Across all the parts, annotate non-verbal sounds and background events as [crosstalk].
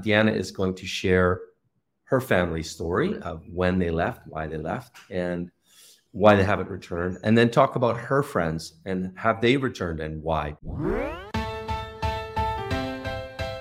Diana is going to share her family story mm-hmm. of when they left, why they left, and why they haven't returned, and then talk about her friends and have they returned and why.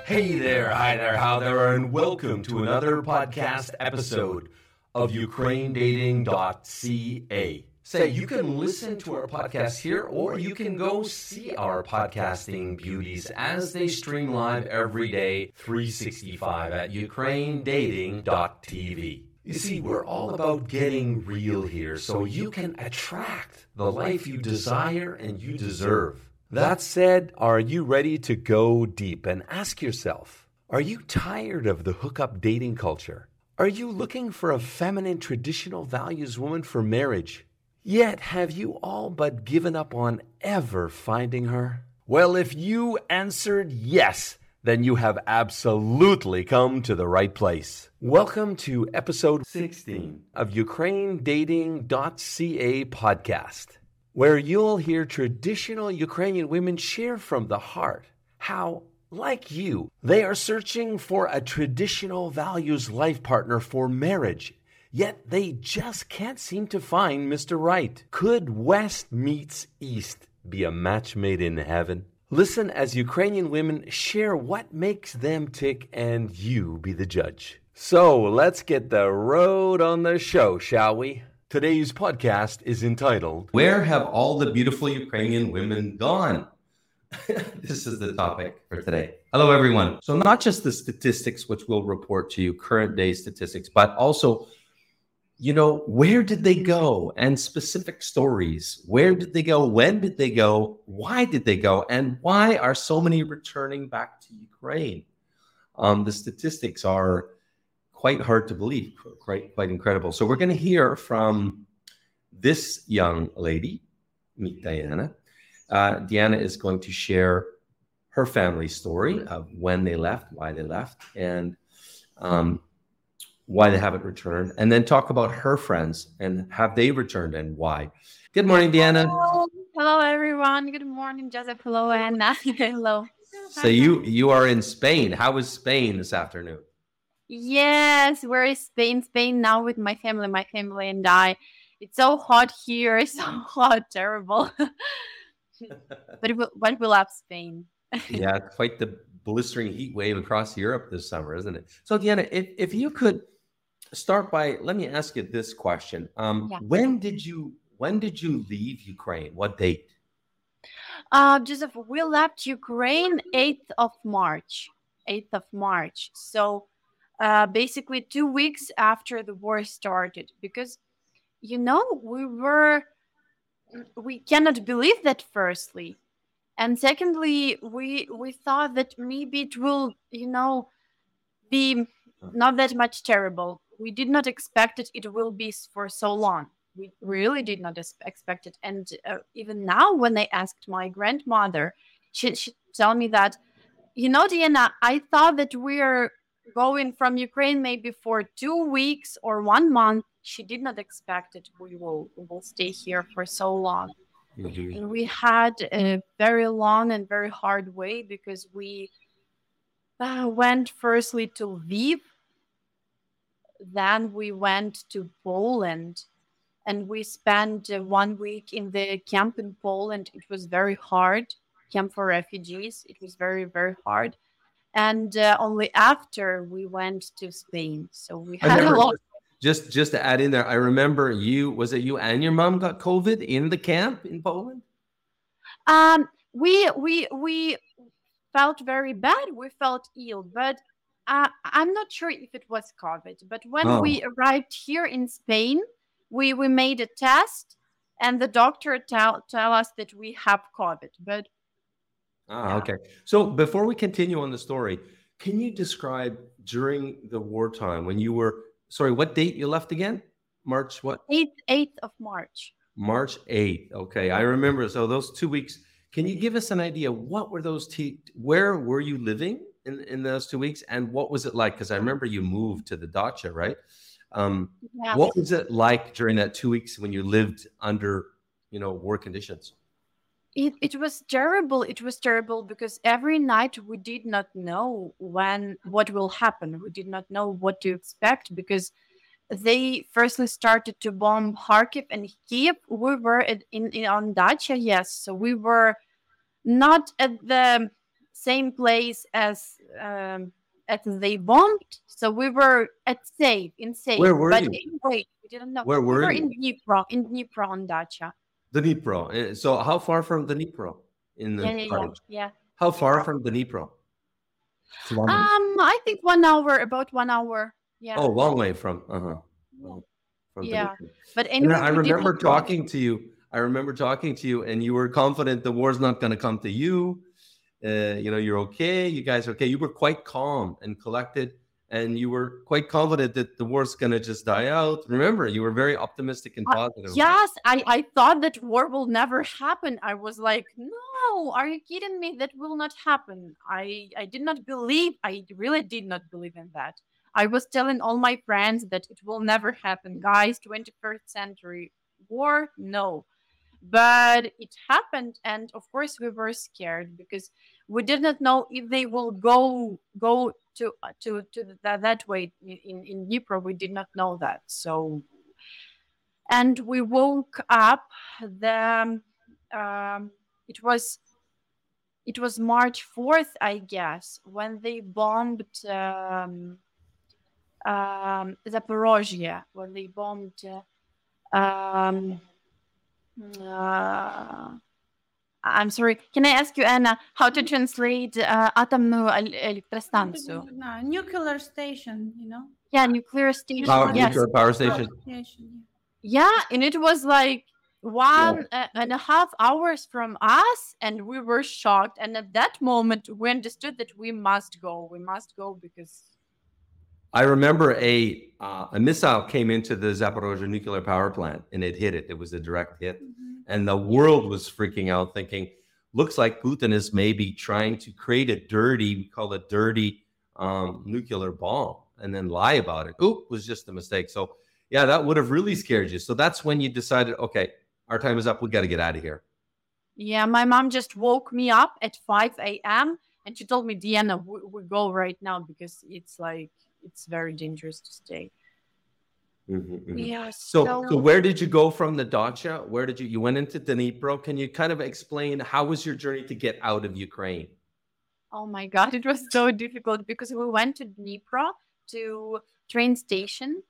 Hey there, hi there, how there, and welcome to another podcast episode of UkraineDating.ca. Say, you can listen to our podcast here, or you can go see our podcasting beauties as they stream live every day, 365 at UkraineDating.tv. You see, we're all about getting real here so you can attract the life you desire and you deserve. That said, are you ready to go deep and ask yourself, are you tired of the hookup dating culture? Are you looking for a feminine traditional values woman for marriage? Yet have you all but given up on ever finding her? Well, if you answered yes, then you have absolutely come to the right place. Welcome to episode 16 of UkraineDating.ca podcast, where you'll hear traditional Ukrainian women share from the heart how, like you, they are searching for a traditional values life partner for marriage Yet they just can't seem to find Mr. Right. Could West meets East be a match made in heaven? Listen as Ukrainian women share what makes them tick and you be the judge. So let's get the road on the show, shall we? Today's podcast is entitled Where Have All the Beautiful Ukrainian Women Gone? [laughs] this is the topic for today. Hello, everyone. So, not just the statistics, which we'll report to you, current day statistics, but also you know, where did they go and specific stories. Where did they go? When did they go? Why did they go? And why are so many returning back to Ukraine? Um, the statistics are quite hard to believe, quite, quite incredible. So we're going to hear from this young lady, meet Diana. Uh, Diana is going to share her family story of when they left, why they left, and um, why they haven't returned, and then talk about her friends and have they returned and why. Good morning, Diana. Hello, Hello everyone. Good morning, Joseph. Hello, Anna. [laughs] Hello. So you you are in Spain. How was Spain this afternoon? Yes, we're in Spain. Spain now with my family, my family and I. It's so hot here. It's [laughs] so hot, terrible. [laughs] but it will, we love Spain. yeah, quite the blistering heat wave across Europe this summer, isn't it? So, Diana, if, if you could start by let me ask you this question. Um, yeah. when did you when did you leave ukraine? What date? Uh, joseph we left ukraine 8th of march 8th of march. So uh, basically two weeks after the war started because you know we were we cannot believe that firstly. And secondly we we thought that maybe it will you know be not that much terrible we did not expect it it will be for so long. We really did not expect it. And uh, even now when i asked my grandmother she, she tell me that you know diana i thought that we're going from ukraine maybe for two weeks or one month. She did not expect it. We will we will stay here for so long. Mm-hmm. and we had a very long and very hard way because we uh, went firstly to Lviv then we went to Poland and we spent uh, one week in the camp in Poland. It was very hard, camp for refugees. It was very, very hard. And uh, only after we went to Spain. So we had a lot. Just, just to add in there, I remember you. Was it you and your mom got COVID in the camp in Poland? Um, we we we felt very bad. We felt ill, but uh, I'm not sure if it was COVID, but when oh. we arrived here in Spain, we, we made a test and the doctor tell, tell us that we have COVID. But ah, yeah. okay. So before we continue on the story, can you describe during the wartime when you were sorry, what date you left again? March what? Eighth, eighth of March. March eighth. Okay, I remember. So those two weeks. Can you give us an idea? What were those? T- where were you living? in in those two weeks, and what was it like? Because I remember you moved to the dacha, right? Um, yeah. What was it like during that two weeks when you lived under, you know, war conditions? it, it was terrible it was terrible because every night we did not know when what will happen we did not know what to expect because they firstly started to bomb kharkiv and kiev we were in, in on dacha yes so we were not at the same place as um, as they bombed so we were at safe in safe Where were but you? anyway we didn't know Where we were were you? in dnipro in dnipro on dacha Dnipro. Uh, So how far from the Dnipro in the yeah yeah yeah, yeah. How far from the Dnipro? Um, I think one hour, about one hour. Yeah. Oh, long way from. Uh huh. From Yeah. Dnipro. but anyway, I remember talking to you. I remember talking to you, and you were confident the war's not going to come to you. Uh, you know, you're okay. You guys are okay. You were quite calm and collected, and you were quite confident that the war's going to just die out. Remember, you were very optimistic and Uh, positive. Yes, I, I thought that war will never happen. I was like, no, are you kidding me? That will not happen. I, I did not believe, I really did not believe in that. I was telling all my friends that it will never happen. Guys, 21st century war, no. But it happened, and of course we were scared because we did not know if they will go go to uh, to to that, that way in in Dnipro. We did not know that, so and we woke up the um, it was it was march 4th i guess when they bombed um, um, zaporozhye when they bombed uh, um, uh, i'm sorry can i ask you anna how to translate uh, атомную эл- электростанцию No, nuclear station, you know. yeah nuclear station Power, yes nuclear power station. Station, Yeah, and it was like one uh, and a half hours from us, and we were shocked. And at that moment, we understood that we must go. We must go because I remember a uh, a missile came into the Zaporozhye nuclear power plant and it hit it. It was a direct hit, Mhm. and the world was freaking out, thinking, "Looks like Putin is maybe trying to create a dirty, we call it dirty, um, nuclear bomb, and then lie about it." Oop, was just a mistake. So, yeah, that would have really scared you. So that's when you decided, okay, our time is up. We got to get out of here. yeah, my mom just woke me up at five a.m. and she told me, "Diana, we, we go right now because it's like it's very dangerous to stay." Mhm, mhm. Yeah. So, so where did you go from the dacha? Where did you you went into Dnipro? Can you kind of explain how was your journey to get out of Ukraine? Oh my god, it was so difficult because we went to Dnipro to train station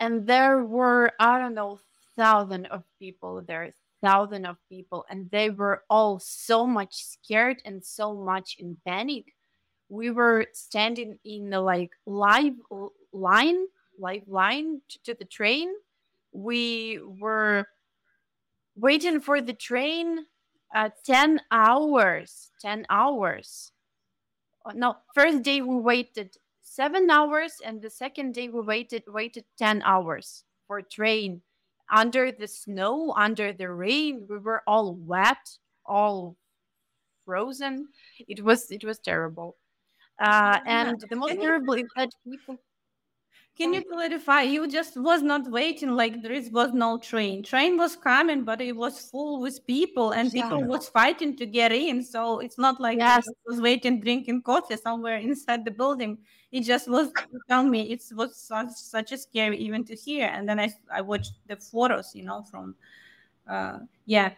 and there were I don't know thousand of people there, thousand of people and they were all so much scared and so much in panic. We were standing in the like live line, live line to the train. We were waiting for the train uh, 10 hours 10 hours. Uh, no first day we waited seven hours and the second day we waited waited 10 hours for train. Under the snow under the rain we were all wet all frozen. It was it was terrible uh, and the most terrible is that people Can you clarify? You just was not waiting like there is was no train. Train was coming, but it was full with people, and people was fighting to get in. So it's not like Yes. was waiting, drinking coffee somewhere inside the building. It just was. Tell me, it was such, such a scary even to hear. And then I I watched the photos, you know, from, uh, yeah,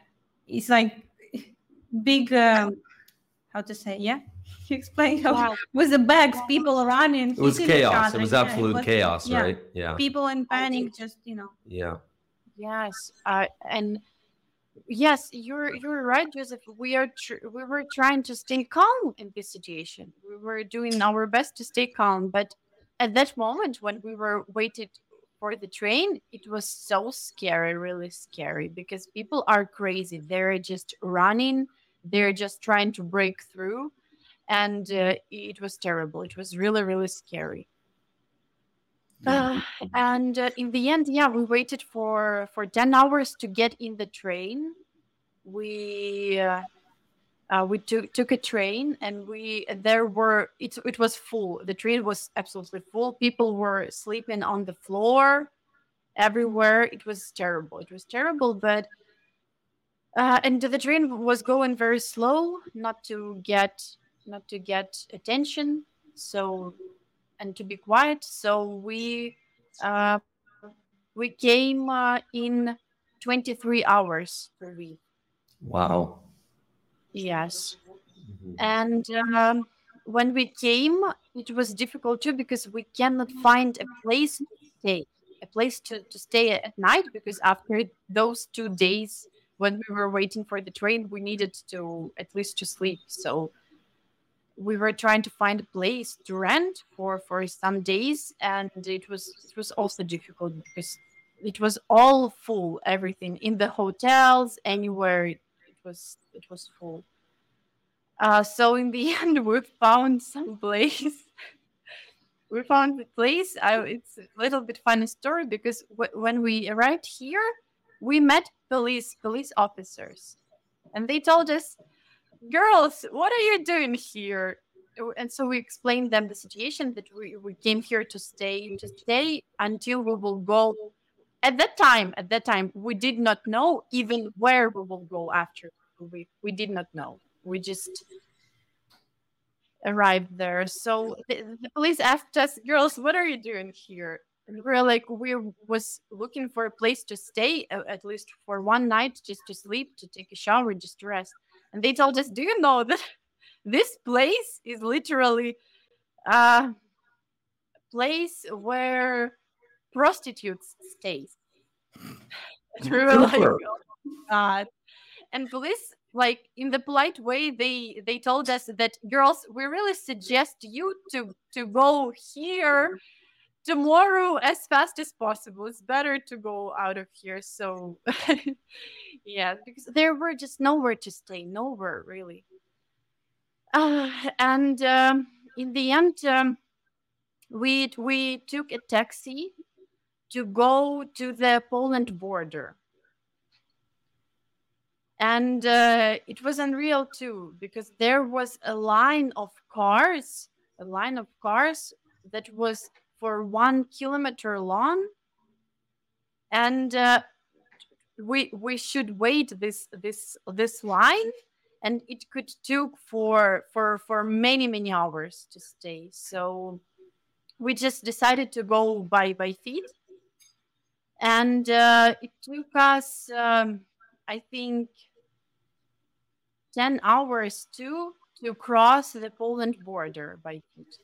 it's like big. Um, how to say? Yeah, you explain how Wow. [laughs] with the bags, people running. It was hitting each chaos. It other. was Yeah, absolute was- chaos, yeah. right? Yeah. People in panic, just you know. Yeah. Yes, uh, and yes, you're you're right, Joseph. We are tr- we were trying to stay calm in this situation. We were doing our best to stay calm, but at that moment when we were waited for the train, it was so scary, really scary, because people are crazy. They're just running. They're just trying to break through, and uh, it was terrible. It was really, really scary. Uh, and uh, in the end, yeah, we waited for for ten hours to get in the train. We uh, uh, we took took a train, and we there were it it was full. The train was absolutely full. People were sleeping on the floor everywhere. It was terrible. It was terrible, but uh, and the train was going very slow, not to get not to get attention. So and to be quiet. So we uh, we came uh, in 23 hours per week. Wow. Yes. Mhm. And um, when we came, it was difficult too because we cannot find a place to stay, a place to, to stay at night because after those two days when we were waiting for the train, we needed to at least to sleep. So we were trying to find a place to rent for for some days, and it was it was also difficult because it was all full, everything in the hotels, anywhere it was it was full. Uh, so in the [laughs] end, we found some place. [laughs] we found the place. I, it's a little bit funny story because w- when we arrived here, we met police police officers, and they told us, "Girls, what are you doing here?" And so we explained them the situation that we, we came here to stay to stay until we will go. At that time, at that time, we did not know even where we will go after. We we did not know we just arrived there. So the, the police asked us, "Girls, what are you doing here?" And we are like, "We was looking for a place to stay, at least for one night, just to sleep, to take a shower, just to rest." And they told us, "Do you know that [laughs] this place is literally uh, a place where prostitutes stay?" And we were like, "Oh God." and police like in the polite way they they told us that girls we really suggest you to to go here tomorrow as fast as possible it's better to go out of here so [laughs] yeah because there were just nowhere to stay nowhere really. Uh, and um, in the end um, we we took a taxi to go to the poland border. And uh, it was unreal too because there was a line of cars a line of cars that was for one kilometer long. And uh, we we should wait this this this line. And it could took for for for many many hours to stay. So we just decided to go by by feet. And uh, it took us um, i think 10 hours too to cross the Poland border by feet.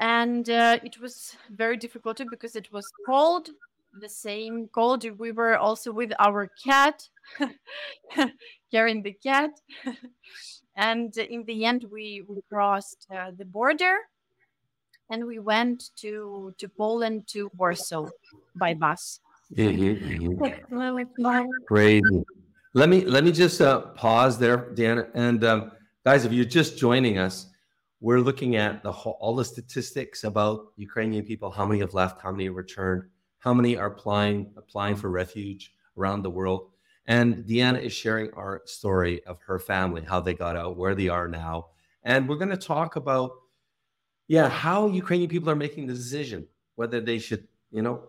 And uh, it was very difficult too because it was cold, the same cold. We were also with our cat, [laughs] carrying the cat. [laughs] and in the end, we, we crossed uh, the border and we went to, to Poland to Warsaw by bus. Mhm, mhm. Well, it's Crazy. Let me let me just uh, pause there, Diana. And um, guys, if you're just joining us, we're looking at the whole, all the statistics about Ukrainian people. How many have left? How many have returned? How many are applying applying for refuge around the world? And Diana is sharing our story of her family, how they got out, where they are now, and we're going to talk about, yeah, how Ukrainian people are making the decision whether they should, you know,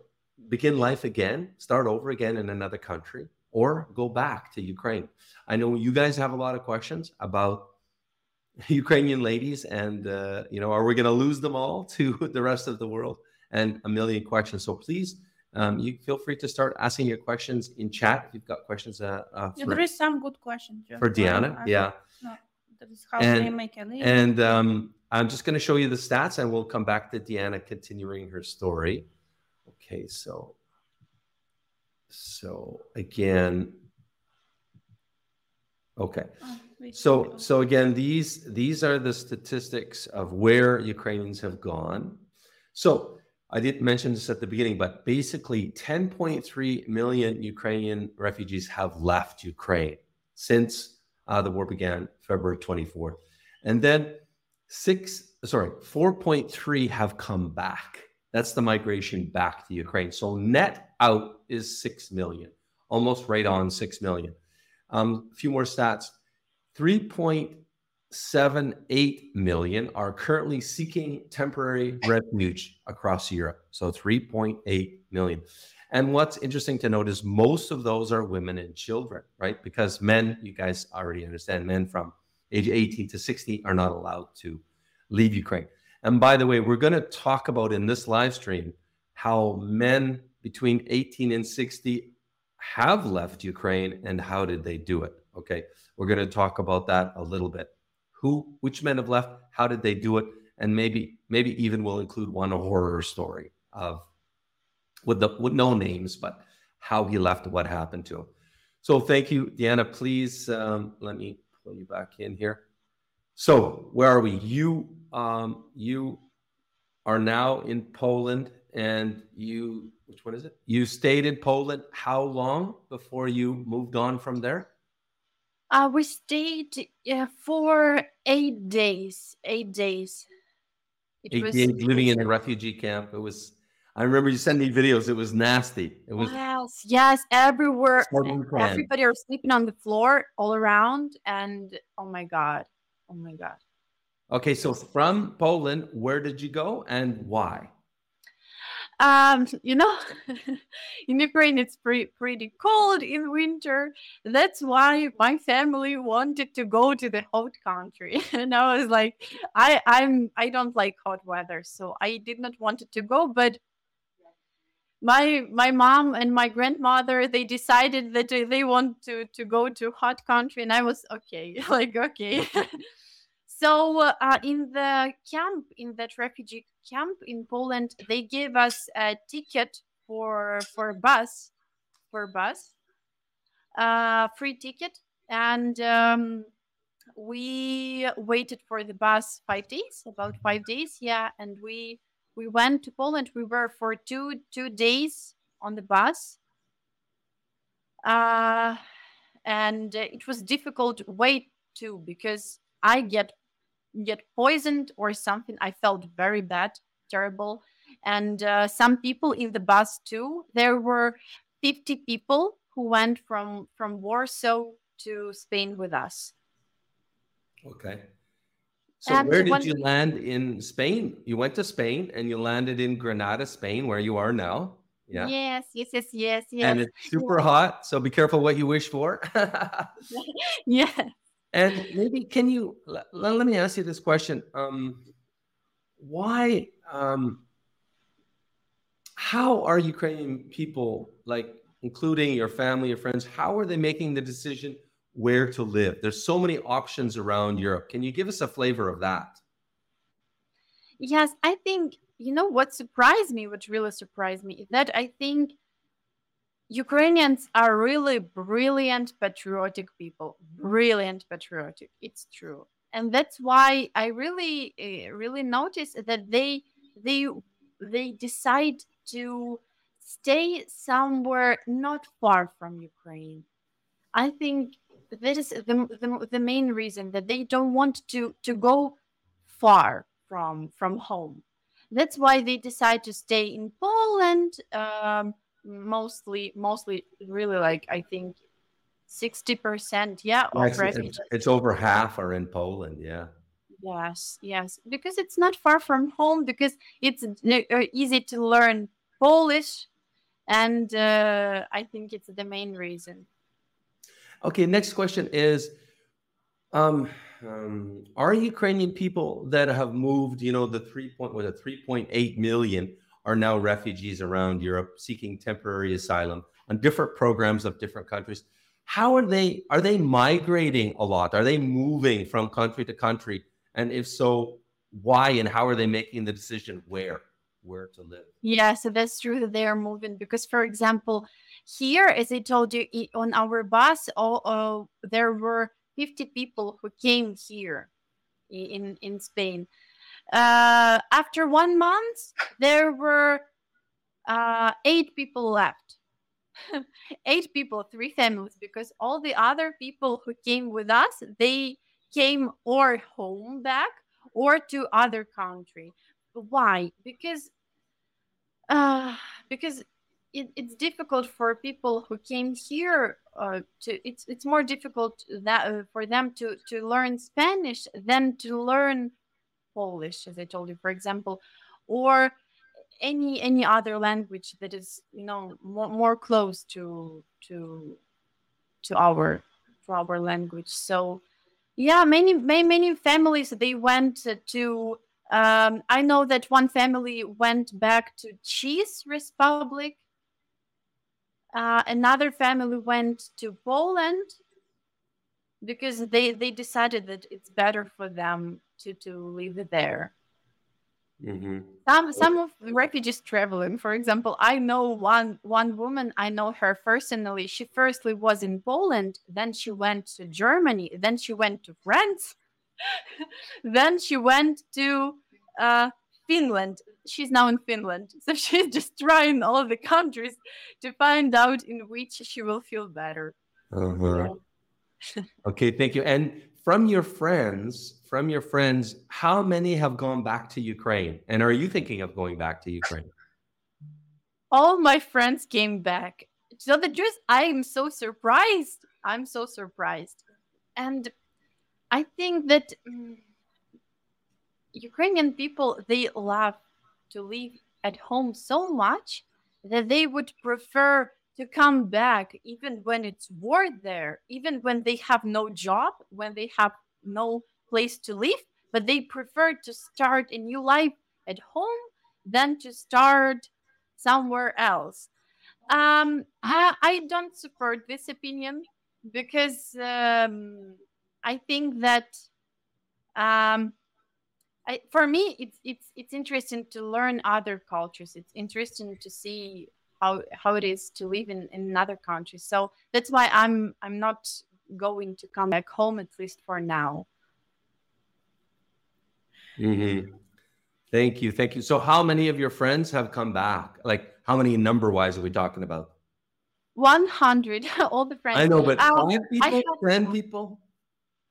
begin life again, start over again in another country, or go back to Ukraine. I know you guys have a lot of questions about [laughs] Ukrainian ladies, and uh, you know, are we going to lose them all to [laughs] the rest of the world? And a million questions. So please, um, you feel free to start asking your questions in chat if you've got questions uh, uh, Yeah, there is some good questions. For Diana. I- Yeah. That is how And- they make a living. And um, I'm just going to show you the stats, and we'll come back to Diana continuing her story. Okay, so so again, okay. Oh, So so again, these these are the statistics of where Ukrainians have gone. So I didn't mention this at the beginning, but basically 10.3 million Ukrainian refugees have left Ukraine since uh, the war began February 24th. And then six, sorry, 4.3 have come back. That's the migration back to Ukraine. So net out is 6 million, almost right on 6 million. Um, a few more stats. 3.78 million are currently seeking temporary refuge across Europe. So 3.8 million. And what's interesting to note is most of those are women and children, right? Because men, you guys already understand, men from age 18 to 60 are not allowed to leave Ukraine. And by the way, we're going to talk about in this live stream how men between 18 and 60 have left Ukraine and how did they do it? Okay. We're going to talk about that a little bit. Who, which men have left? How did they do it? And maybe, maybe even we'll include one horror story of with the with no names, but how he left, what happened to him. So thank you, Diana. Please um, let me pull you back in here. So where are we? You um, you are now in Poland, and you which one is it? You stayed in Poland how long before you moved on from there? Uh, we stayed uh, for eight days. Eight days. It eight was, days living in a refugee camp. It was. I remember you sent me videos. It was nasty. It was. Yes, yes, everywhere. Everybody are sleeping on the floor all around, and oh my god, oh my god. Okay, so from Poland, where did you go and why? Um, [laughs] you know, [laughs] in Ukraine it's pretty pretty cold in winter. That's why my family wanted to go to the hot country, [laughs] and I was like, I I'm I don't like hot weather, so I did not want to go. But my my mom and my grandmother they decided that they want to to go to hot country, and I was okay, like okay. So uh, in the camp, in that refugee camp in Poland, they gave us a ticket for for bus, for bus, uh, free ticket, and um, we waited for the bus five days, about five days, yeah, and we we went to Poland. We were for two two days on the bus. Uh, and it was difficult wait too because I get get poisoned or something. I felt very bad, terrible. And uh, some people in the bus too. There were 50 people who went from from Warsaw to Spain with us. Okay. So and where did you land in Spain? You went to Spain and you landed in Granada, Spain, where you are now. Yeah. Yes, yes, yes, yes, yes. And it's super hot, so be careful what you wish for. [laughs] [laughs] yeah. And maybe can you let, let me ask you this question? Um, why? Um, how are Ukrainian people, like including your family, your friends, how are they making the decision where to live? There's so many options around Europe. Can you give us a flavor of that? Yes, I think you know what surprised me. What really surprised me is that I think Ukrainians are really brilliant, patriotic people. Brilliant, patriotic. It's true, and that's why I really, uh, really notice that they, they, they decide to stay somewhere not far from Ukraine. I think that is the, the, the main reason that they don't want to to go far from from home. That's why they decide to stay in Poland. Um, mostly mostly really like i think 60% yeah yes, it's, it's, over half are in poland yeah. Yes yes because it's not far from home because it's uh, easy to learn polish and uh, i think it's the main reason. Okay next question is um, um, are ukrainian people that have moved you know the 3 point was it 3.8 million are now refugees around Europe seeking temporary asylum on different programs of different countries. How are they are they migrating a lot? Are they moving from country to country? And if so, why and how are they making the decision where where to live? Yeah, so that's true that they are moving because for example, here as I told you on our bus, there were 50 people who came here in in Spain uh, after one month, there were uh, eight people left. [laughs] eight people, three families, because all the other people who came with us, they came or home back or to other country. Why? Because uh, because it, it's difficult for people who came here uh, to it's it's more difficult that uh, for them to to learn Spanish than to learn Polish, as I told you, for example, or any any other language that is you know more, more close to to to our to our language. So yeah many many many families they went to um, i know that one family went back to Czech Republic. Uh, another family went to poland because they they decided that it's better for them to to live there Mm-hmm. some some of the refugees traveling for example i know one one woman i know her personally she firstly was in poland then she went to germany then she went to france [laughs] then she went to uh, finland she's now in finland so [laughs] she's just trying all the countries to find out in which she will feel better Uh-huh. okay, thank you. And from your friends, from your friends, how many have gone back to Ukraine? And are you thinking of going back to Ukraine? all my friends came back. So the truth, I am so surprised. I'm so surprised, and I think that mm, Ukrainian people they love to live at home so much that they would prefer to come back even when it's war there, even when they have no job, when they have no place to live, but they prefer to start a new life at home than to start somewhere else. Um, I, I don't support this opinion because um, I think that um, I, for me it's it's it's interesting to learn other cultures. It's interesting to see how how it is to live in, in another country. So that's why I'm I'm not going to come back home at least for now. Mm-hmm. Thank you, thank you. So, how many of your friends have come back? Like, how many number wise are we talking about? 100 [laughs] all the friends. I know, but Uh, five people, had- ten people.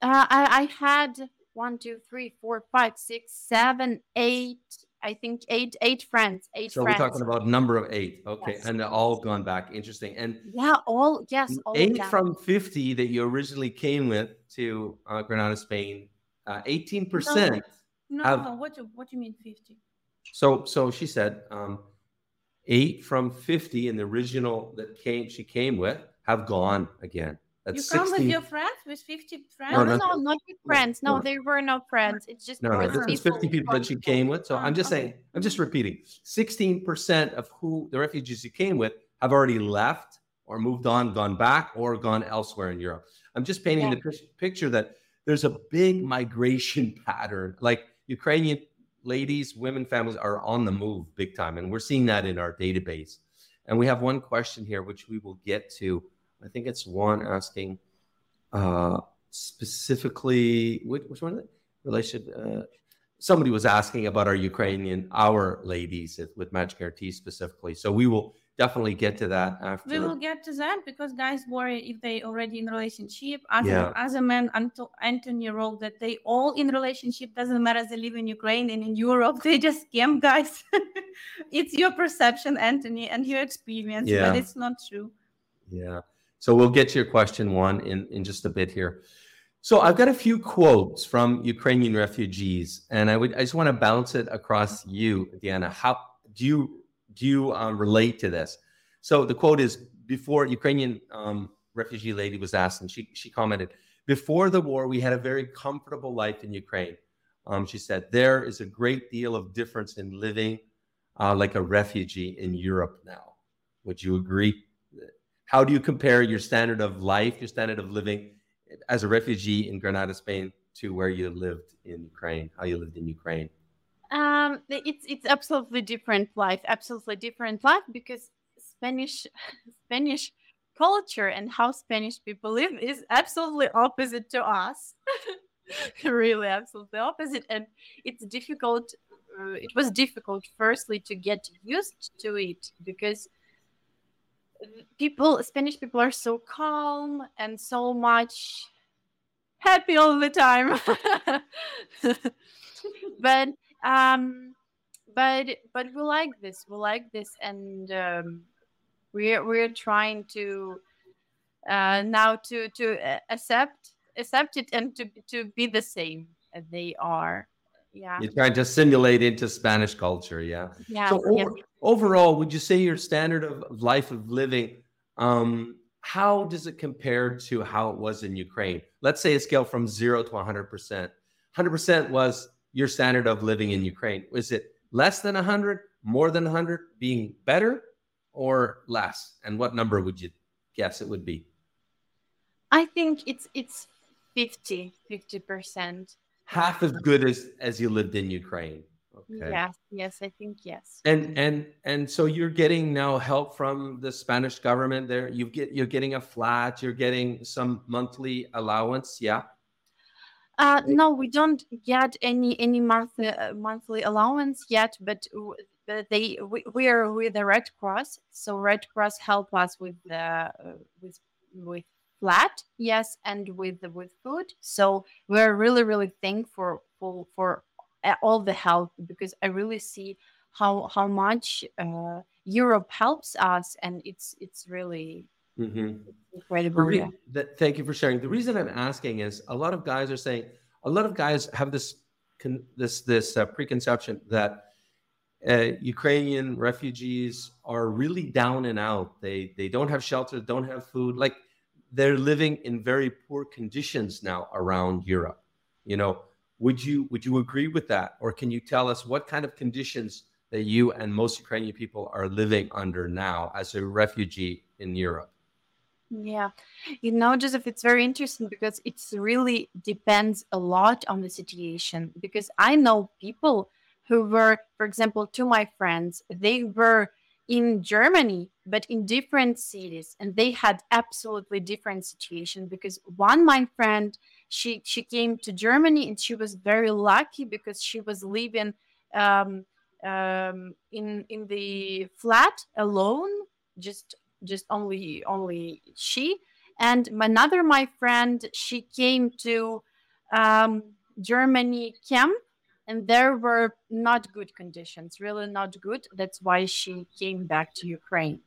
Uh, I, I had one, two, three, four, five, six, seven, eight. I think eight, eight friends. Eight So friends. we're talking about number of eight. Okay, Yes. and they're all gone back. Interesting. And yeah, all yes, all eight from fifty that you originally came with to uh, Granada, Spain. uh, Eighteen percent. No, Have- no, what you what do you mean fifty? So, so she said, um, eight from fifty in the original that came she came with have gone again. That's you come with your friends with fifty friends? no, No, no, no. no, not with friends. No, no. there were no friends. It's just No, no, was this is 50 people that she came with. So I'm just Okay. saying, I'm just repeating 16% of who the refugees you came with have already left or moved on, gone back, or gone elsewhere in Europe. I'm just painting the pic- picture that there's a big migration [laughs] pattern. Like Ukrainian ladies, women, families are on the move big time. And we're seeing that in our database. And we have one question here, which we will get to. I think it's one asking uh, specifically, which, which one? Relation. Uh, somebody was asking about our Ukrainian, our ladies with Magic RT specifically. So we will definitely get to that after. We will get to that because guys worry if they already in relationship. As Yeah. a, as a man, Anto, Anthony wrote that they all in relationship. Doesn't matter they live in Ukraine and in Europe. [laughs] They just scam guys. [laughs] it's your perception, Anthony, and your experience, Yeah. but it's not true. Yeah. So we'll get to your question one in, in just a bit here. So I've got a few quotes from Ukrainian refugees, and I would I just want to bounce it across you, Diana. How do you do you um, relate to this? So the quote is before Ukrainian um, refugee lady was asked, and she she commented, before the war, we had a very comfortable life in Ukraine. Um, she said there is a great deal of difference in living uh, like a refugee in Europe now. Would you agree? how do you compare your standard of life, your standard of living as a refugee in Granada, Spain, to where you lived in Ukraine, how you lived in Ukraine? Um, it's it's absolutely different life, absolutely different life because Spanish [laughs] Spanish culture and how Spanish people live is absolutely opposite to us. [laughs] really, absolutely opposite, and it's difficult. Uh, it was difficult, firstly, to get used to it because people, Spanish people, are so calm and so much happy all the time. [laughs] but um but but we like this we like this and um we're we're trying to uh now to to uh, accept accept it and to to be the same as they are yeah, You're trying to simulate into Spanish culture, yeah. yeah, So yeah. overall, would you say your standard of of life of living, um, how does it compare to how it was in Ukraine? Let's say a scale from zero to 100%. 100% was your standard of living in Ukraine. Was it less than 100, more than 100, being better, or less? And what number would you guess it would be? I think it's it's 50 percent. Half as good as, as you lived in Ukraine. Okay. Yes, yes, I think yes. And and and so you're getting now help from the Spanish government there. You get you're getting a flat, you're getting some monthly allowance, yeah. Uh, no, we don't get any any monthly uh, monthly allowance yet, but, w- but they we, we are with the Red Cross, so Red Cross help us with the uh, with with flat, yes, and with the, with food. So we're really really thankful for for uh, all the help because I really see how how much uh, Europe helps us, and it's it's really Mm-hmm. Incredible. re- yeah. that, thank you for sharing. The reason I'm asking is a lot of guys are saying a lot of guys have this con, this this uh, preconception that uh, Ukrainian refugees are really down and out. They they don't have shelter, don't have food. Like they're living in very poor conditions now around Europe. You know, would you would you agree with that, or can you tell us what kind of conditions that you and most Ukrainian people are living under now as a refugee in Europe? Yeah, you know, Joseph, it's very interesting because it's really depends a lot on the situation. Because I know people who were, for example, to my friends, they were in Germany, but in different cities, and they had absolutely different situation. Because one, my friend, she she came to Germany and she was very lucky because she was living um, um, in in the flat alone, just just only only she and another my friend she came to um, germany camp and there were not good conditions really not good that's why she came back to ukraine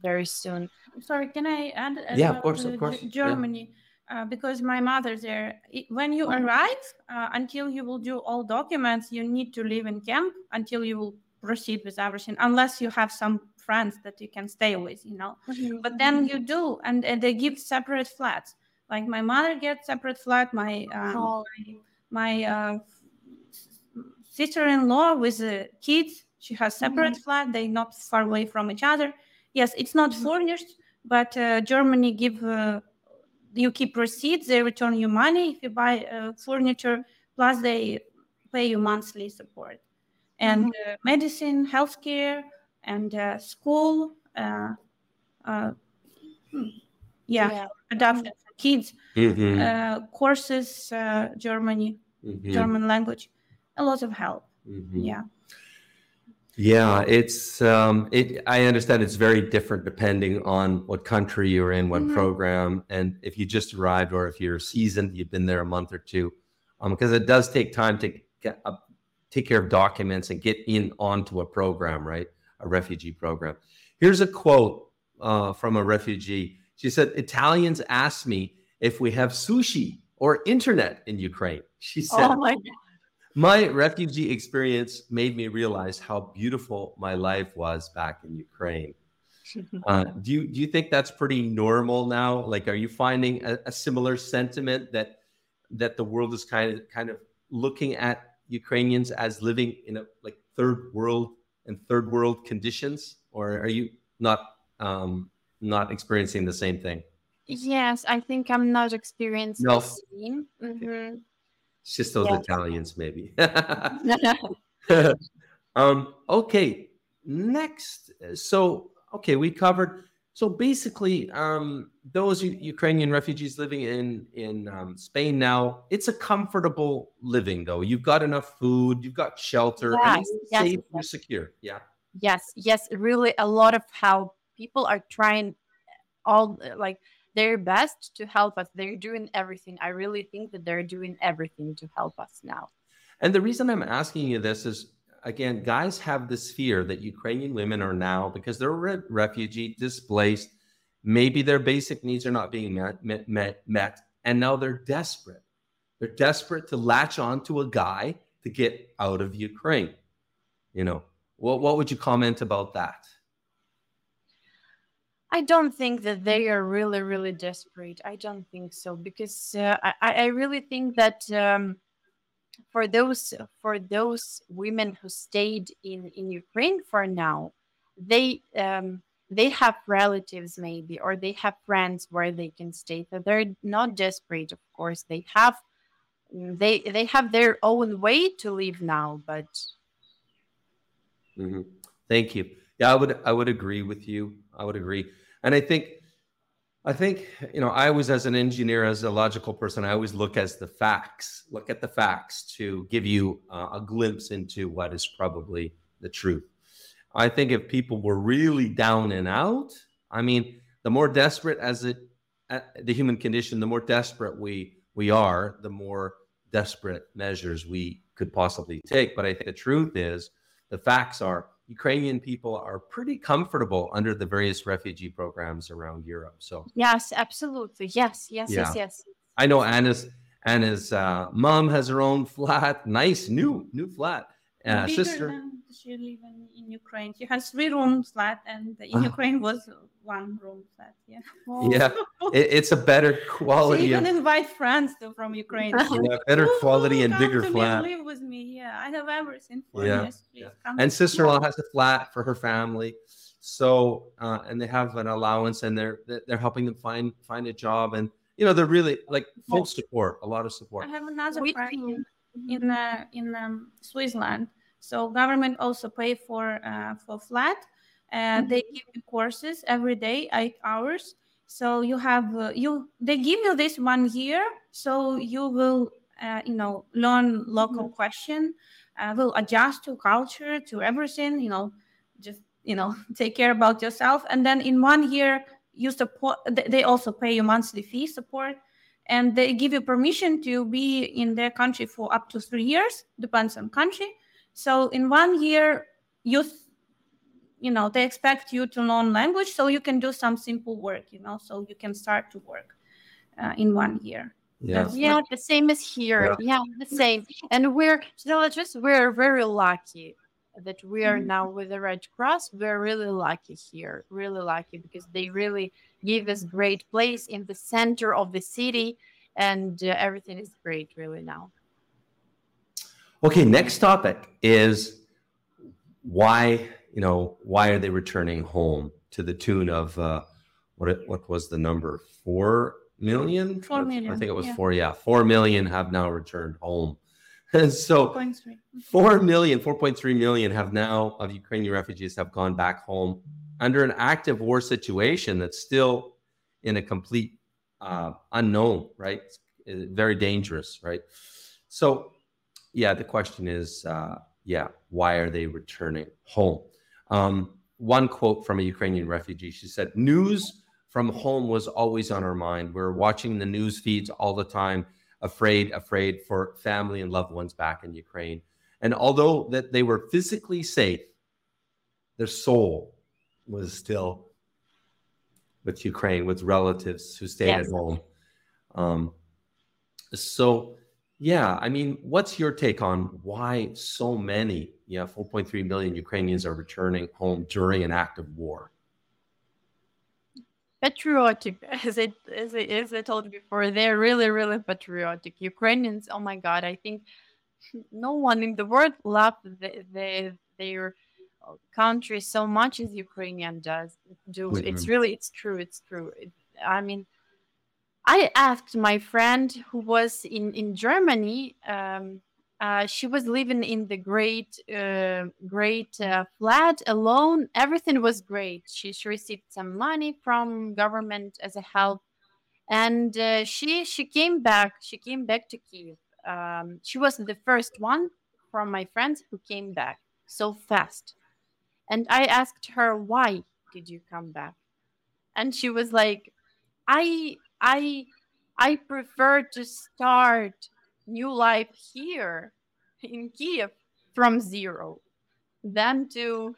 very soon Sorry, can I add? as Yeah, of course, to of course, Ge- yeah. Germany, uh, because my mother there. When you arrive, uh, until you will do all documents, you need to live in camp until you will proceed with everything, unless you have some friends that you can stay with, you know. But then you do, and, and they give separate flats. Like my mother gets separate flat. My um, Oh. my uh, sister-in-law with kids she has separate flat they not far away from each other yes it's not furnished but uh, germany give uh, you keep receipts they return you money if you buy uh, furniture plus they pay you monthly support and uh, medicine healthcare and uh, school uh, uh, hmm, yeah, Yeah. adoption for kids Mm-hmm. uh, courses uh, germany Mhm. German language, a lot of help. Mhm. Yeah. Yeah, it's um it I understand it's very different depending on what country you're in, what Mhm. program, and if you just arrived or if you're seasoned, you've been there a month or two. Um, because it does take time to get up, take care of documents and get in onto a program, right? A refugee program. Here's a quote uh, from a refugee. She said, Italians asked me if we have sushi or internet in Ukraine. She said, oh my god my refugee experience made me realize how beautiful my life was back in Ukraine. [laughs] Uh, do you do you think that's pretty normal now? Like, are you finding a, a similar sentiment that that the world is kind of kind of looking at Ukrainians as living in a like third world and third world conditions, or are you not um, not experiencing the same thing? yes i think i'm not experiencing No. the same Mhm. It's just those Yeah. Italians, maybe. [laughs] [laughs] [laughs] um, okay, next. So, okay, we covered. So basically, um, those U- Ukrainian refugees living in in um, Spain now, it's a comfortable living. Though you've got enough food, you've got shelter, and Yes, you're yes, safe, yes. you're secure. Yeah. yes yes really a lot of help people are trying all like their best to help us they're doing everything i really think that they're doing everything to help us now And the reason I'm asking you this is again, guys have this fear that Ukrainian women are now, because they're re- refugee, displaced, maybe their basic needs are not being met, met, met, met, and now they're desperate. They're desperate to latch on to a guy to get out of Ukraine. You know, what what would you comment about that? I don't think that they are really, really desperate. I don't think so because uh, I, I really think that um, for those for those women who stayed in in Ukraine for now, they um, they have relatives maybe or they have friends where they can stay. So they're not desperate. Of course, they have they they have their own way to live now, but. Mm-hmm. Thank you. Yeah, I would I would agree with you. I would agree. And I think, I think, you know, I always, as an engineer, as a logical person, I always look as the facts, look at the facts to give you uh, a glimpse into what is probably the truth. I think if people were really down and out, I mean, the more desperate as it, uh, the human condition, the more desperate we we are, the more desperate measures we could possibly take. But I think the truth is, the facts are Ukrainian people are pretty comfortable under the various refugee programs around Europe. So yes, absolutely, yes, yes, yeah. yes, yes. I know Anna's Anna's uh, mom has her own flat, [laughs] nice new new flat. Uh, sister, she live in, in Ukraine. She has three rooms flat, and in uh, Ukraine was one room flat. Yeah. [laughs] Yeah, it, it's a better quality. She even of, invite friends to, from Ukraine. [laughs] Yeah, better quality and bigger flat. live with me. Yeah, I have everything for yeah. yeah. And sister-in-law has a flat for her family. So uh, and they have an allowance, and they're they're helping them find find a job, and you know they're really like full support, a lot of support. I have another friend in uh, in um, Switzerland. So government also pay for uh, for flat and they give you courses every day eight hours. So you have uh, you they give you this one year so you will uh, you know learn local mm-hmm. question uh, will adjust to culture to everything you know just you know [laughs] take care about yourself. And then in one year you support they also pay you monthly fee support and they give you permission to be in their country for up to three years depends on country so in one year you you know they expect you to learn language so you can do some simple work you know so you can start to work uh, in one year. Yeah. Yeah the same as here. Yeah, yeah the same. And we're just we're very lucky that we are mm-hmm. now with the red cross. We're really lucky here really lucky because they really give us great place in the center of the city and uh, everything is great really now okay next topic is why you know, why are they returning home to the tune of uh, what what was the number? Four million? Four million. I think it was yeah. four. Yeah, four million have now returned home. [laughs] And so 4 million, 4.3 million have now of Ukrainian refugees have gone back home under an active war situation that's still in a complete uh, unknown, right? very dangerous, right? So, yeah, the question is, uh, yeah, why are they returning home? Um, one quote from a Ukrainian refugee she said, News from home was always on our mind. We are watching the news feeds all the time, afraid, afraid for family and loved ones back in Ukraine. And although that they were physically safe, their soul was still with Ukraine, with relatives who stayed yes. at home. Um, so yeah, I mean, what's your take on why so many, yeah, 4.3 million Ukrainians are returning home during an act of war? Patriotic, [laughs] as I, as I, as I told you before, they're really, really patriotic. Ukrainians, oh my God, I think no one in the world loves the, the, their country so much as Ukrainian does do. It's really, it's true, it's true. It, I mean, I asked my friend who was in in Germany. Um, uh, she was living in the great, uh, great uh, flat alone. Everything was great. She, she, received some money from government as a help, and uh, she she came back. She came back to Kiev. Um, she was the first one from my friends who came back so fast. And I asked her, "Why did you come back?" And she was like, "I I I prefer to start new life here in Kiev from zero than to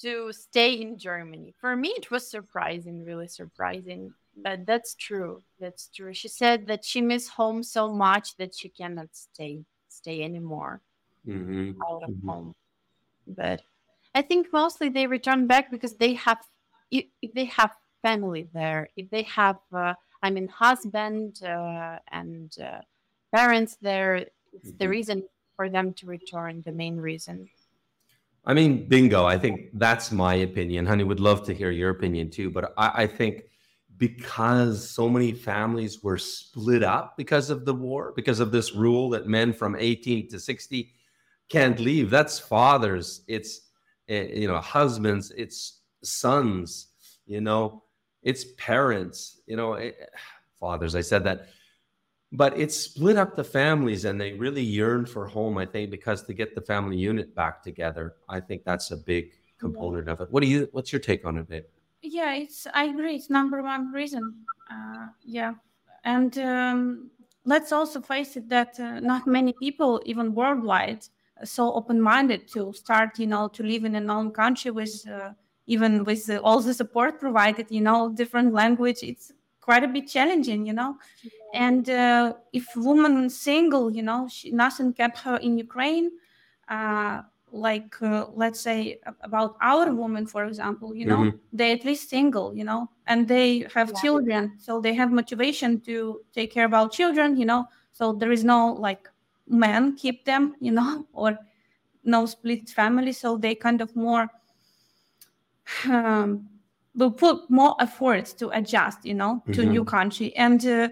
to stay in Germany. For me, it was surprising, really surprising. but that's true. That's true. She said that she miss home so much that she cannot stay stay anymore hmm out of hmm home. But I think mostly they return back because they have if they have family there, if they have uh, I mean husband uh, and uh, parents there, it's the hmm reason for them to return. The main reason. I mean, bingo. I think that's my opinion. Honey, would love to hear your opinion too. But I, I think because so many families were split up because of the war, because of this rule that men from 18 to 60 can't leave, that's fathers, it's, eh, you know, husbands, it's sons, you know, it's parents, you know, eh, fathers. I said that but it split up the families and they really yearned for home i think because to get the family unit back together i think that's a big Yeah. component of it what do you what's your take on it babe Yeah, it's I agree. It's number one reason. Uh, yeah, and um, let's also face it that uh, not many people, even worldwide, are so open-minded to start, you know, to live in a known country with uh, even with all the support provided, you know, different language. It's quite a bit challenging, you know. And uh, if woman single, you know, she, nothing kept her in Ukraine. Uh, like uh, let's say about our women, for example, you know, Mhm. they at least single, you know, and they have Yeah. children, so they have motivation to take care about children, you know. So there is no like man keep them, you know, [laughs] or no split family, so they kind of more um, will put more efforts to adjust, you know, to new country. And uh,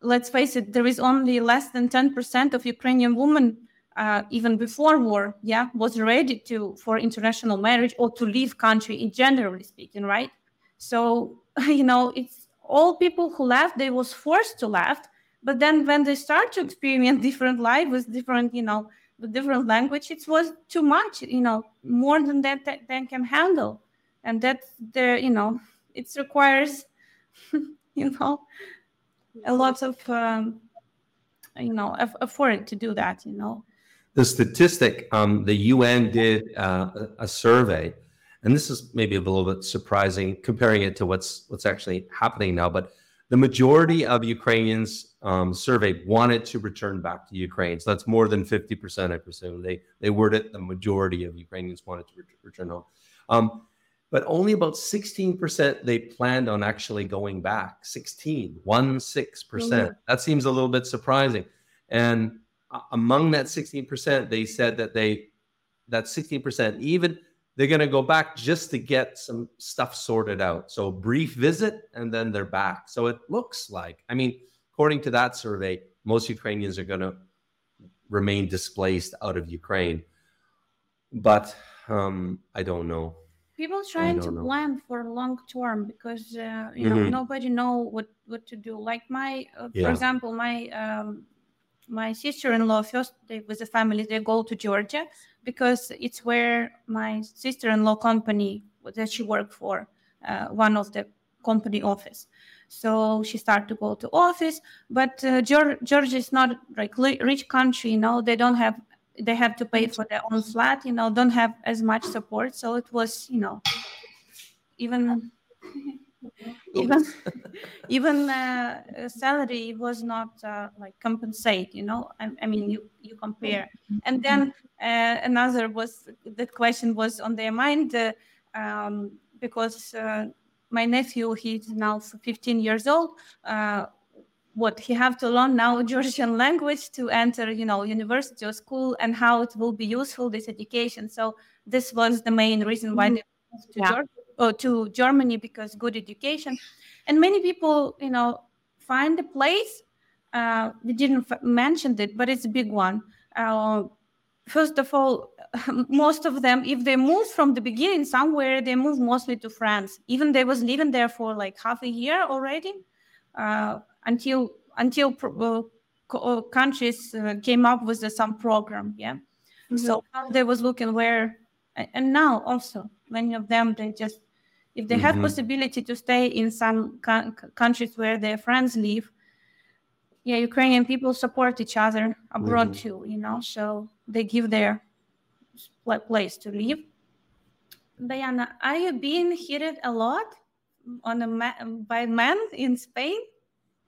let's face it, there is only less than ten percent of Ukrainian women, uh, even before war, yeah, was ready to for international marriage or to leave country, in generally speaking, right? So [laughs] you know, it's all people who left. They was forced to left, but then when they start to experience different life with different, you know, with different language, it was too much, you know, more than that that they can handle and that's the you know it requires [laughs] you know a lot of um, you know effort to do that you know. The statistic um, the un did uh, a survey and this is maybe a little bit surprising comparing it to what's what's actually happening now but the majority of ukrainians um, surveyed wanted to return back to ukraine. So that's more than 50% i presume. They they worded the majority of ukrainians wanted to ret- return home. Um, but only about 16% they planned on actually going back. 16 1 6%. That seems a little bit surprising. And among that 16% they said that they that 16% even they're going to go back just to get some stuff sorted out. So brief visit and then they're back. So it looks like i mean according to that survey most ukrainians are going to remain displaced out of ukraine. But um i don't know people trying to know. plan for long term because uh, you know Mhm. nobody know what what to do like my uh, Yeah. for example my um, my sister-in-law first they, with the family they go to georgia because it's where my sister-in-law company that she worked for uh, one of the company office so she started to go to office but uh, georgia is not like rich country you know they don't have they have to pay for their own flat you know don't have as much support. So it was you know even [laughs] even [laughs] even uh, salary was not uh, like compensate you know? I, I mean you you compare. And then uh, another was the question was on their mind uh, um, because uh, my nephew he's now 15 years old uh, what he have to learn now [laughs] georgian language to enter you know university or school and how it will be useful this education so this was the main reason why they moved to Yeah. Georgia or to Germany because good education, and many people, you know, find a place. Uh, we didn't f- mention it, but it's a big one. Uh, first of all, [laughs] most of them, if they move from the beginning somewhere, they move mostly to France. Even they was living there for like half a year already, uh, until until pro- uh, co- countries uh, came up with some program. Yeah, so now they was looking where, and now also many of them they just if they have Mhm. possibility to stay in some co- co- countries where their friends live yeah ukrainian people support each other abroad Mhm. too you know so they give their place to live diana are you being heated a lot on a ma- by men in Spain.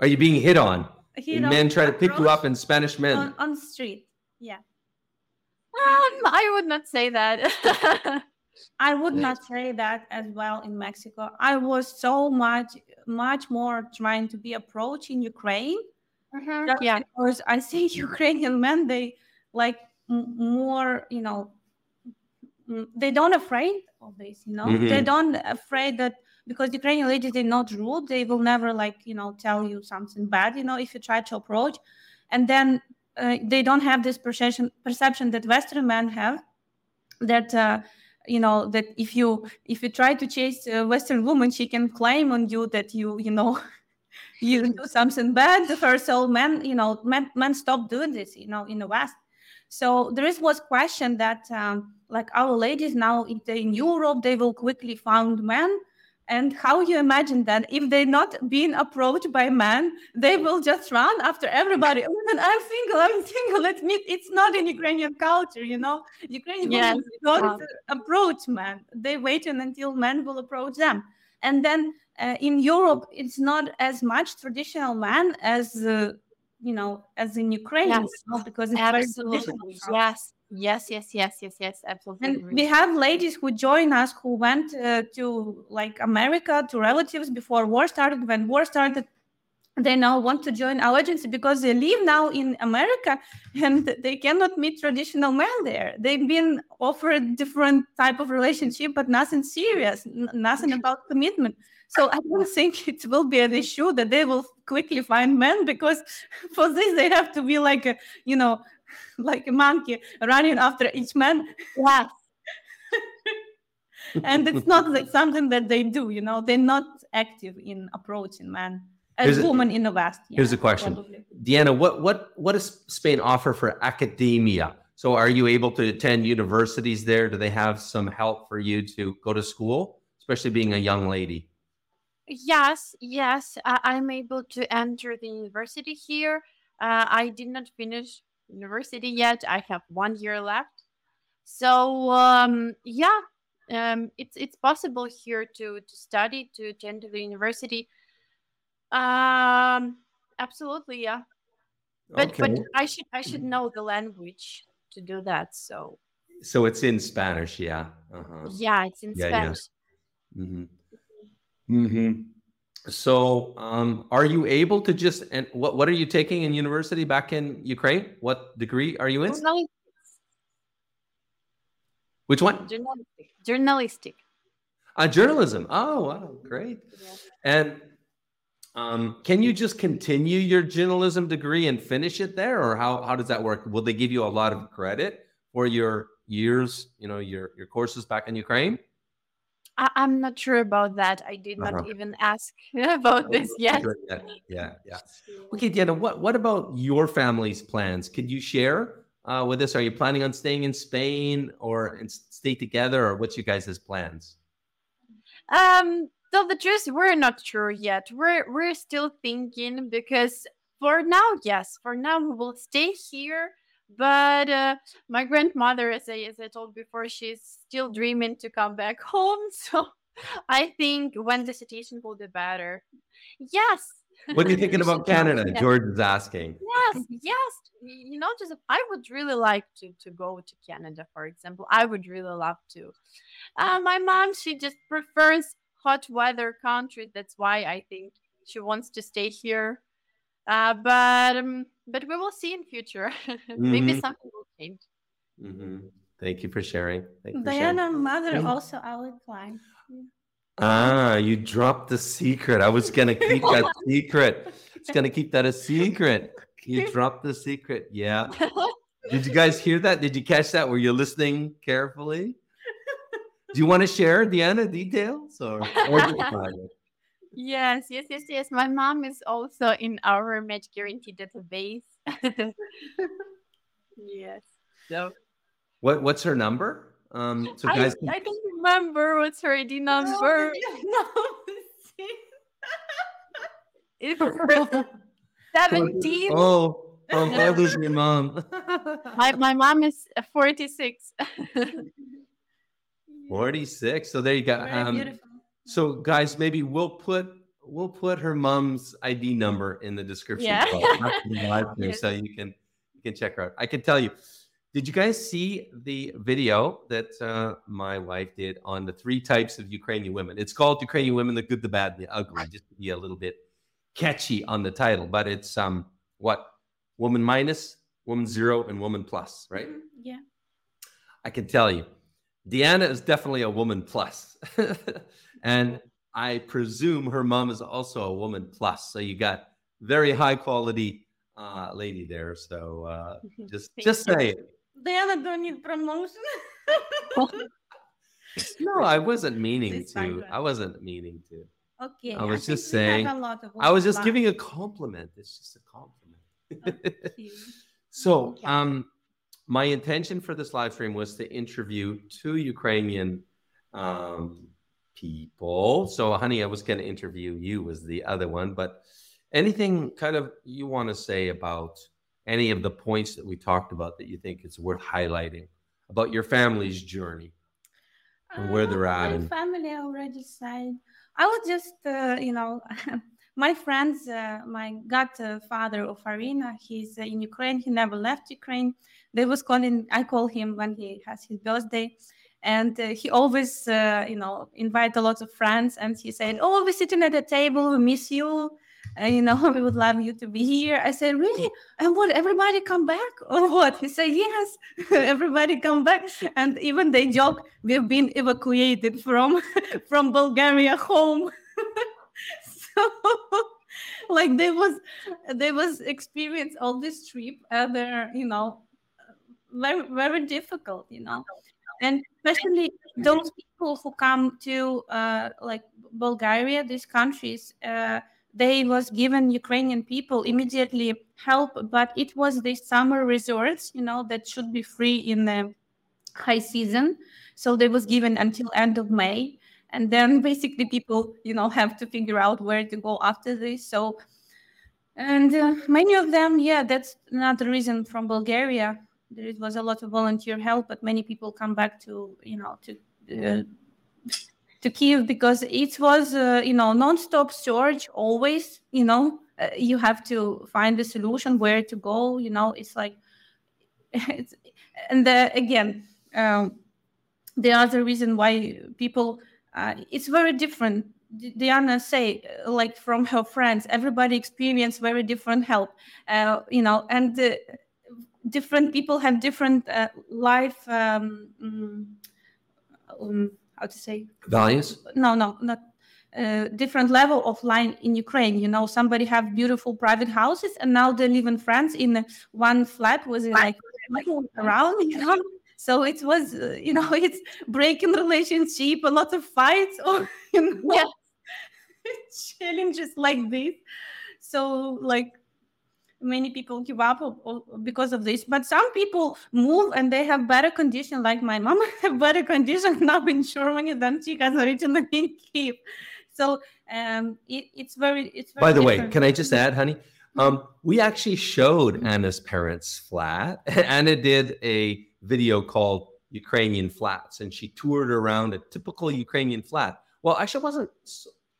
Are you being hit on? You know, men try to pick you up in Spanish men. on, on the street. Yeah, Um, I would not say that. [laughs] I would Yeah. not say that as well in Mexico. I was so much much more trying to be approached in Ukraine. Just yeah. because I see [laughs] Ukrainian men, they like m- more, you know, mm, they don't afraid of this, you know, they Mhm. don't afraid that because Ukrainian ladies they're not rude, they will never like you know tell you something bad, you know, if you try to approach, and then uh, they don't have this perception perception that Western men have that. Uh, you know that if you if you try to chase a western woman she can claim on you that you you know [laughs] you do something bad to her. So men you know men, men stop doing this you know in the west. So there is was question that um, like our ladies now in europe they will quickly find men and how you imagine that if they're not being approached by men they will just run after everybody [laughs] Women, i'm single i'm single let me it's not in ukrainian culture you know ukrainian Yes, women don't approach men they wait until men will approach them and then uh, in Europe, it's not as much traditional man as uh, you know as in Ukraine, Yes. because it's very Absolutely. traditional. Yes. Yes. Yes. Yes. Yes. Yes. Absolutely. And we have ladies who join us who went uh, to like America to relatives before war started. When war started, they now want to join our agency because they live now in America [laughs] and they cannot meet traditional men there. They've been offered different type of relationship, but nothing serious, n- nothing [laughs] about commitment. So I don't [laughs] think it will be an issue that they will quickly find men because for this they have to be like a you know [laughs] like a monkey running after each man yes. [laughs] and it's not like something that they do you know they're not active in approaching men as Here's a- women in the west yeah, Here's a question. probably. Diana, what what what does Spain offer for academia? So are you able to attend universities there? Do they have some help for you to go to school, especially being a young lady? Yes, yes, I, I'm able to enter the university here. Uh, I did not finish university yet. I have one year left. So um, yeah, um, it's it's possible here to to study to attend the university. Um, absolutely, yeah. But but I should I should know the language to do that. So so it's in Spanish, yeah. Uh-huh. yeah, it's in Yeah, yeah. Spanish. hmm hmm So, um, are you able to just and what what are you taking in university back in Ukraine? What degree are you in? Journalistic. Which one? Journalistic. Journalistic. Uh, journalism. Oh, wow, great. And um, can you just continue your journalism degree and finish it there, or how how does that work? Will they give you a lot of credit for your years, you know, your your courses back in Ukraine? I, I'm not sure about that. I did not Uh-huh. even ask [laughs] about this [laughs] yet. Yeah, yeah. Okay, Diana, what what about your family's plans? Could you share uh, with us? Are you planning on staying in Spain or s- stay together, or what's you guys' plans? Um, so the truth, we're not sure yet. We're we're still thinking because for now, yes, for now we will stay here. But uh, my grandmother, as I as I told before, she's still dreaming to come back [laughs] home. So I think when the situation will be better, yes. What are you thinking about. [laughs] Canada? Yes. George is asking. Yes, yes. You know, Joseph, I would really like to to go to Canada, for example. I would really love to. Uh, my mom, she just prefers hot weather countries. That's why I think she wants to stay here. Uh, but um, but we will see in future. [laughs] Maybe Mhm. something will change. hmm Thank you for sharing. Thank you for sharing. Diana mother Yeah. also our client Ah, you dropped the secret. I was gonna keep that [laughs] secret. It's gonna keep that a secret. You [laughs] dropped the secret. Yeah. Did you guys hear that? Did you catch that? Were you listening carefully? Do you want to share Diana details or, or just private? Yes, yes, yes, yes. My mom is also in our match guarantee database. [laughs] yes. So what what's her number? Um, so I, guys, I don't remember what's her ID number. [laughs] It's [laughs] 17. oh, oh, I lose your mom. My, my mom is uh, 46. Forty six. So there you go. Um, beautiful So, guys, maybe we'll put we'll put her mom's ID number in the description Yeah. below after the live [laughs] stream Yes. so you can you can check her out. I can tell you. Did you guys see the video that uh, my wife did on the three types of Ukrainian women? It's called Ukrainian women: the good, the bad, and the ugly. Just to be a little bit catchy on the title, but it's um what woman minus, woman zero, and woman plus, right? Mhm, Yeah. I can tell you, Diana is definitely a woman plus. [laughs] and I presume her mom is also a woman plus. So you got very high quality uh, lady there. So uh, [laughs] just just say it. Diana don't need promotion. [laughs] No, I wasn't meaning This to. background. I wasn't meaning to. okay. I was think just saying- a lot of I was just giving a compliment. It's just a compliment. Okay. [laughs] So, Okay. um, my intention for this live stream was to interview two Ukrainian um, people. So, honey, I was going to interview you as the other one, but anything kind of you want to say about any of the points that we talked about that you think is worth highlighting about your family's journey? and where they're at My family already said. I was just, uh, you know, [laughs] my friends, uh, my godfather of Arena, he's uh, in Ukraine. He never left Ukraine. They was calling. I call him when he has his birthday, and uh, he always, uh, you know, invite a lot of friends. And he said, "Oh, we're sitting at the table. We miss you." Uh, you know, [laughs] we would love you to be here. I said, really? And what? Everybody come back or what? He said, yes, [laughs] everybody come back. And even they joke, we've been evacuated from [laughs] from Bulgaria home. so, like they was they was experience all this trip, and they're you know very very difficult, you know, and especially those people who come to uh, like Bulgaria, these countries. Uh, they was given Ukrainian people immediately help, but it was the summer resorts, you know, that should be free in the high season. So they was given until end of May, and then [laughs] basically people, you know, have to figure out where to go after this. So, and uh, many of them, yeah, that's another reason from Bulgaria. There was a lot of volunteer help, but many people come back to, you know, to. Uh, to Kiev because it was, uh, you know, non-stop always. You know, uh, you have to find the solution where to go. You know, it's like, [laughs] it's, and uh, again, um, the other reason why people, uh, it's very different. Diana say, uh, like from her friends, everybody experience very different help. Uh, you know, and different people have different uh, life. Um, mm, um, how to say Values? no no not uh, different level of line in ukraine you know somebody have beautiful private houses and now they live in france in one flat with like around you know so it was uh, you know [laughs] it's breaking relationship a lot of fights [laughs] or you know Yeah. [laughs] challenges like this so like many people give up because of this but some people move and they have better condition like my mom [laughs] have better condition [laughs] now in germany than she has originally [laughs] in kiev so um it, it's very it's very By the way, can I just add, honey? Um, we actually showed Anna's parents' flat. Anna did a video called Ukrainian Flats, and she toured around a typical Ukrainian flat. Well, actually, it wasn't.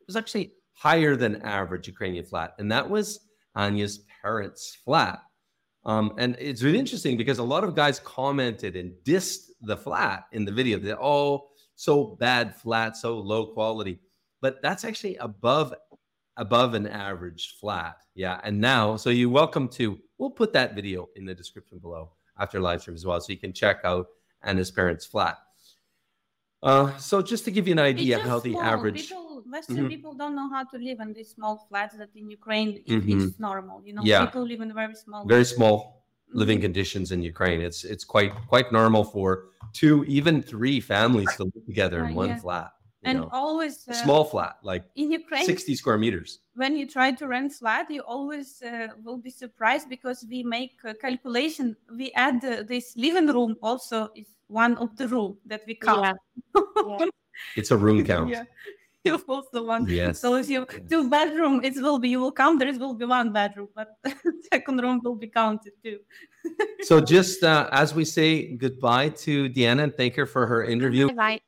It was actually higher than average Ukrainian flat, and that was Anya's parents' flat. Um, and it's really interesting because a lot of guys commented and dissed the flat in the video. That oh, so bad flat, so low quality. But that's actually above above an average flat. Yeah. And now, so you're welcome to, we'll put that video in the description below after live stream as well. So you can check out Anna's parents' flat. Uh, so just to give you an idea of how the average, Western Mhm. people don't know how to live in these small flats that in Ukraine it, Mhm. it's normal. You know, Yeah. people live in very small. very small living Mhm. conditions in Ukraine. It's it's quite quite normal for two, even three families to live together in Right, one yeah. flat. And know, always uh, small flat, like in Ukraine, 60 square meters. when you try to rent flat, you always uh, will be surprised because we make a calculation. We add uh, this living room also is one of the room that we count. Yeah. [laughs] It's a room count. Yeah. [laughs] You also one. Yes. So if you two bedroom, it will be you will count. There will be one bedroom, but [laughs] second room will be counted too. So just uh, as we say goodbye to Diana and thank her for her interview. Bye.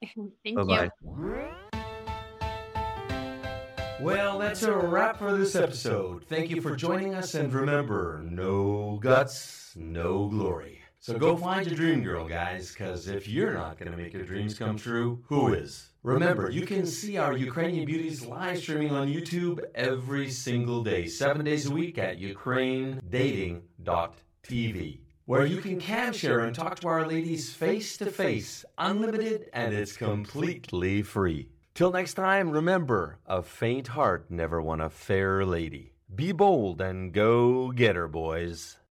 Thank Bye you. bye. Well, that's a wrap for this episode. Thank you for joining us, and remember no guts, no glory. So go find your dream girl, guys, because if you're not going to make your dreams come true, who is? Remember, you can see our Ukrainian beauties live streaming on YouTube every single day, seven days a week at ukrainedating.tv, where you can cam share and talk to our ladies face to face, unlimited, and it's completely free. Till next time, remember, a faint heart never won a fair lady. Be bold and go get her, boys.